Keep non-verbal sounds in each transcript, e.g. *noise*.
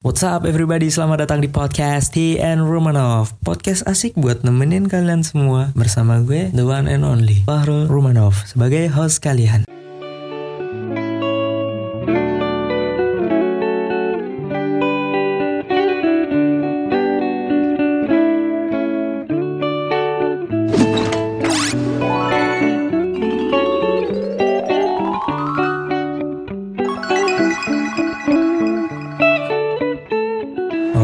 What's up everybody, selamat datang di podcast T and Romanov. Podcast asik buat nemenin kalian semua Bersama gue, the one and only Fahrul Romanov Sebagai host kalian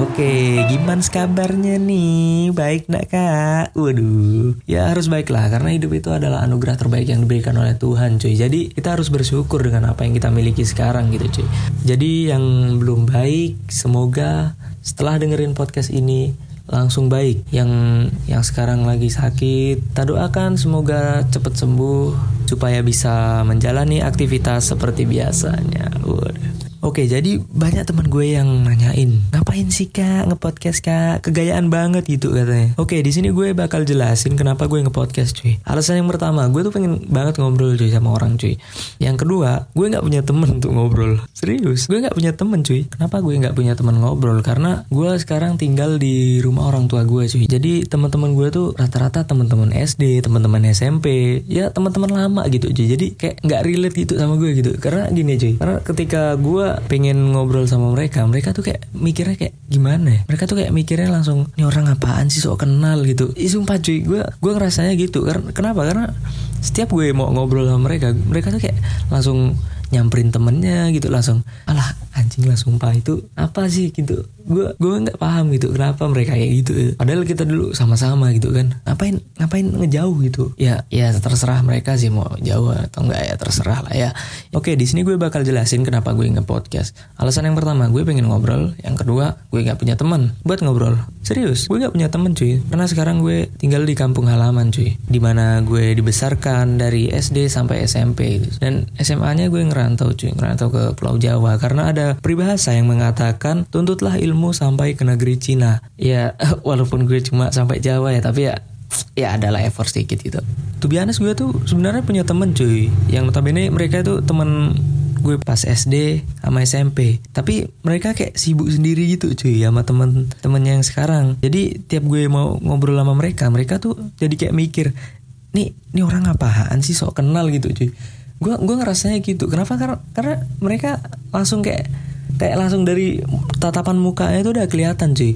Oke, gimana kabarnya nih? Baik nak kak? Waduh, ya harus baik lah karena hidup itu adalah anugerah terbaik yang diberikan oleh Tuhan cuy Jadi kita harus bersyukur dengan apa yang kita miliki sekarang gitu cuy Jadi yang belum baik, semoga setelah dengerin podcast ini langsung baik yang yang sekarang lagi sakit kita doakan semoga cepat sembuh supaya bisa menjalani aktivitas seperti biasanya Waduh. Oke, jadi banyak teman gue yang nanyain, ngapain sih kak ngepodcast kak? Kegayaan banget gitu katanya. Oke, di sini gue bakal jelasin kenapa gue ngepodcast cuy. Alasan yang pertama, gue tuh pengen banget ngobrol cuy sama orang cuy. Yang kedua, gue nggak punya temen untuk ngobrol. Serius, gue nggak punya temen cuy. Kenapa gue nggak punya temen ngobrol? Karena gue sekarang tinggal di rumah orang tua gue cuy. Jadi teman-teman gue tuh rata-rata teman-teman SD, teman-teman SMP, ya teman-teman lama gitu cuy. Jadi kayak nggak relate gitu sama gue gitu. Karena gini cuy, karena ketika gue pengen ngobrol sama mereka mereka tuh kayak mikirnya kayak gimana ya? Mereka tuh kayak mikirnya langsung ini orang apaan sih sok kenal gitu. Sumpah cuy gue gue ngerasanya gitu. Kenapa? Karena setiap gue mau ngobrol sama mereka mereka tuh kayak langsung nyamperin temennya gitu langsung alah anjing lah sumpah. Itu apa sih gitu? Gue gue nggak paham gitu kenapa mereka kayak gitu. Padahal kita dulu sama-sama gitu kan. Ngapain ngapain ngejauh gitu? Ya ya terserah mereka sih mau jauh atau enggak ya terserah lah ya. Oke di sini gue bakal jelasin kenapa gue nge podcast. Alasan yang pertama gue pengen ngobrol. Yang kedua gue nggak punya teman buat ngobrol. Serius gue nggak punya teman cuy. Karena sekarang gue tinggal di kampung halaman cuy. Di mana gue dibesarkan dari SD sampai SMP gitu. dan SMA-nya gue ngerantau cuy. Ngerantau ke Pulau Jawa. Karena ada peribahasa yang mengatakan tuntutlah ilmu sampai ke negeri Cina. Ya *laughs* walaupun gue cuma sampai Jawa ya tapi ya ya adalah effort sedikit gitu. Tuh biasa gue tuh sebenarnya punya temen cuy yang notabene mereka itu temen gue pas SD sama SMP tapi mereka kayak sibuk sendiri gitu cuy sama temen-temen yang sekarang jadi tiap gue mau ngobrol sama mereka mereka tuh jadi kayak mikir nih nih orang apaan sih sok kenal gitu cuy gue gue ngerasanya gitu. Kenapa? Karena karena mereka langsung kayak kayak langsung dari tatapan mukanya itu udah kelihatan cuy.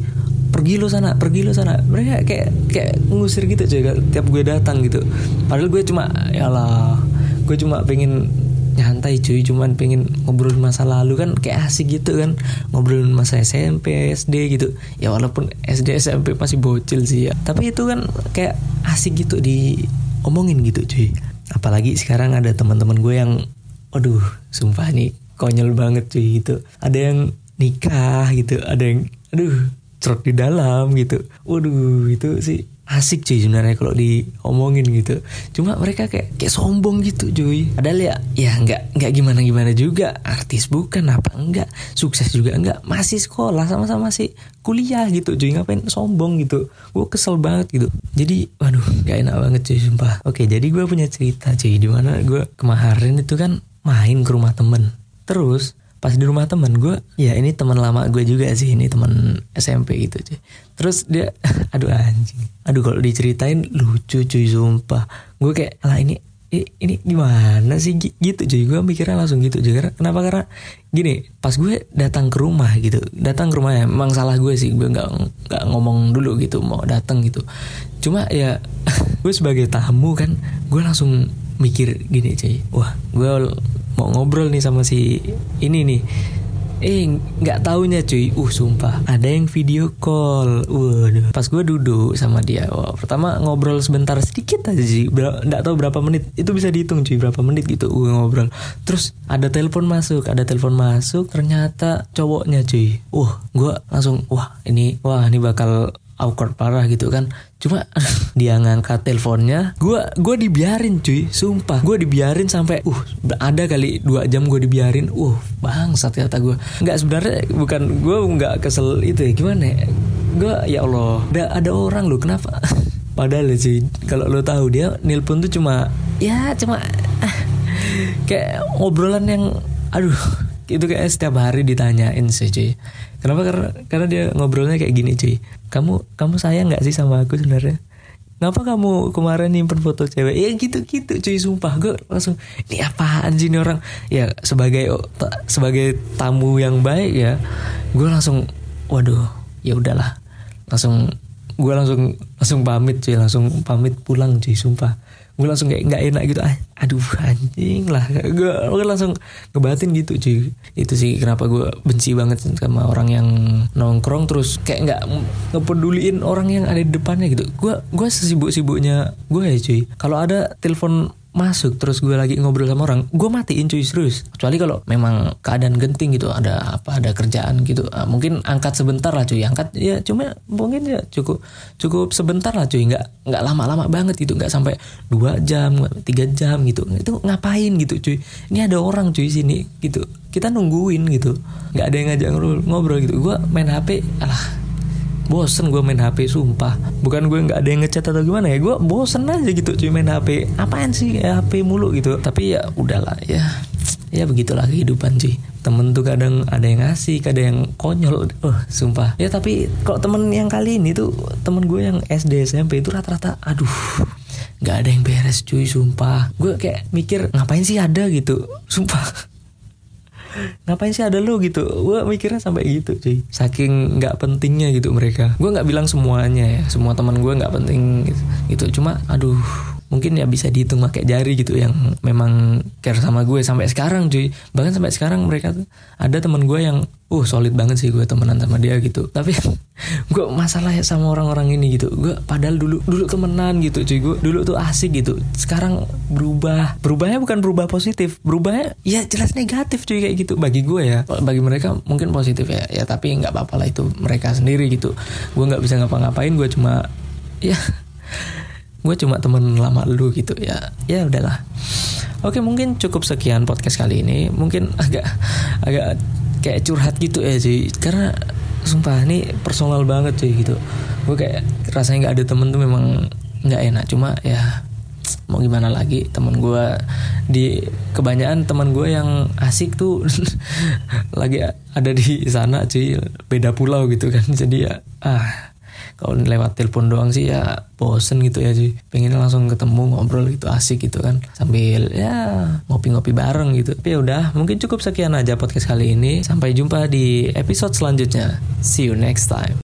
Pergi lo sana pergi lo sana. Mereka kayak kayak ngusir gitu cuy tiap gue datang gitu. Padahal gue cuma ya lah gue cuma pengen nyantai cuy. Cuman pengen ngobrol masa lalu kan. Kayak asik gitu kan. Ngobrolin masa SMP SD gitu. Ya walaupun SD SMP masih bocil sih ya. Tapi itu kan kayak asik gitu diomongin gitu cuy apalagi sekarang ada teman-teman gue yang aduh sumpah nih konyol banget cuy gitu. Ada yang nikah gitu ada yang aduh cerot di dalam gitu. Waduh itu sih asik cuy sebenarnya kalau diomongin gitu. Cuma mereka kayak kayak sombong gitu cuy. Padahal ya ya nggak nggak gimana gimana juga. Artis bukan apa enggak. Sukses juga enggak. Masih sekolah sama-sama masih kuliah gitu cuy. Ngapain sombong gitu? Gue kesel banget gitu. Jadi waduh nggak enak banget cuy sumpah. Oke jadi gue punya cerita cuy di mana gue kemarin itu kan main ke rumah temen. Terus pas di rumah temen gue ya ini teman lama gue juga sih ini teman SMP gitu cuy. Terus dia *laughs* aduh anjing. Aduh kalau diceritain lucu cuy sumpah. Gue kayak lah ini ini gimana sih? Gitu cuy. Gue mikirnya langsung gitu karena kenapa? Karena gini pas gue datang ke rumah gitu datang ke rumah ya emang salah gue sih. Gue nggak nggak ngomong dulu gitu mau datang gitu. Cuma ya *laughs* gue sebagai tamu kan gue langsung mikir gini cuy. Wah gue mau ngobrol nih sama si ini nih. Eh nggak taunya cuy. Uh sumpah. Ada yang video call. Waduh. Pas gue duduk sama dia Wah pertama ngobrol sebentar sedikit aja sih. Nggak tahu berapa menit. Itu bisa dihitung cuy Berapa menit gitu Gue ngobrol. Terus ada telepon masuk Ada telepon masuk. Ternyata cowoknya cuy. Uh gue langsung Wah ini Wah ini bakal awkward parah gitu kan. Cuma *laughs* dia ngangkat teleponnya gue gue dibiarin cuy sumpah. Gue dibiarin sampai uh ada kali dua jam gue dibiarin. Uh bangsat kata gue nggak sebenarnya bukan gue nggak kesel itu ya. Gimana ya? Gue ya Allah ada ada orang loh. Kenapa? *laughs* Padahal sih kalau lo tahu dia nelpon tuh cuma ya cuma *laughs* kayak obrolan yang aduh itu kayak setiap hari ditanyain sih cuy kenapa? Karena karena dia ngobrolnya kayak gini cuy kamu kamu sayang nggak sih sama aku sebenarnya? Ngapa kamu kemarin nyimpen foto cewek? Ya gitu-gitu cuy sumpah. Gue langsung ini apaan sih ini orang? Ya sebagai sebagai tamu yang baik ya gue langsung waduh ya udahlah. Langsung gue langsung langsung pamit cuy. Langsung pamit pulang cuy sumpah. Gue langsung kayak nggak enak gitu. Ah, aduh anjing lah. Gue langsung ngebatin gitu cuy. Itu sih kenapa gue benci banget sama orang yang nongkrong terus kayak nggak ngepeduliin orang yang ada di depannya gitu. Gue gue sesibuk sibuknya gue ya cuy. Kalau ada telepon masuk terus gue lagi ngobrol sama orang gue matiin cuy serius. Kecuali kalau memang keadaan genting gitu ada apa ada kerjaan gitu. Uh, mungkin angkat sebentar lah cuy angkat ya cuma mungkin ya cukup cukup sebentar lah cuy. Nggak nggak lama-lama banget gitu nggak sampai dua jam tiga jam gitu. Itu ngapain gitu cuy? Ini ada orang cuy sini gitu. Kita nungguin gitu. Nggak ada yang ngajak ngobrol ngobrol gitu. Gue main hp alah bosen gue main HP sumpah. Bukan gue nggak ada yang ngechat atau gimana ya gue bosen aja gitu cuy main HP apaan sih ya, HP mulu gitu. Tapi ya udahlah ya. Ya begitulah kehidupan cuy. Temen tuh kadang ada yang ngasih kadang yang konyol. Oh sumpah. Ya tapi kalau temen yang kali ini tuh temen gue yang SD SMP itu rata-rata aduh nggak ada yang beres cuy sumpah. Gue kayak mikir ngapain sih ada? gitu. Sumpah ngapain sih ada lu gitu? Gue mikirnya sampai gitu cuy. Saking nggak pentingnya gitu mereka. Gue nggak bilang semuanya ya. Semua teman gue nggak penting gitu. gitu. Cuma aduh mungkin ya bisa dihitung pakai jari gitu yang memang care sama gue sampai sekarang cuy. Bahkan sampai sekarang mereka tuh ada teman gue yang uh solid banget sih gue temenan sama dia gitu. *laughs* Tapi gue masalah ya sama orang-orang ini gitu. Gue padahal dulu dulu temenan gitu cuy. Gue dulu tuh asik gitu. Sekarang berubah. Berubahnya bukan berubah positif berubahnya ya jelas negatif cuy kayak gitu. Bagi gue ya bagi mereka mungkin positif ya. Ya tapi nggak apa-apa lah itu mereka sendiri gitu. Gue nggak bisa ngapa-ngapain gue cuma ya gue cuma temen lama lu gitu ya ya udahlah. Oke mungkin cukup sekian podcast kali ini. Mungkin agak agak kayak curhat gitu ya sih karena sumpah ini personal banget sih gitu. Gue kayak rasanya nggak ada temen tuh memang nggak enak. Cuma ya mau gimana lagi temen gue di kebanyakan teman gue yang asik tuh *laughs* lagi ada di sana cuy beda pulau gitu kan. Jadi ya ah kalau lewat telepon doang sih ya bosen gitu ya sih pengen langsung ketemu ngobrol gitu asik gitu kan. Sambil ya ngopi-ngopi bareng gitu. Tapi ya udah mungkin cukup sekian aja podcast kali ini. Sampai jumpa di episode selanjutnya. See you next time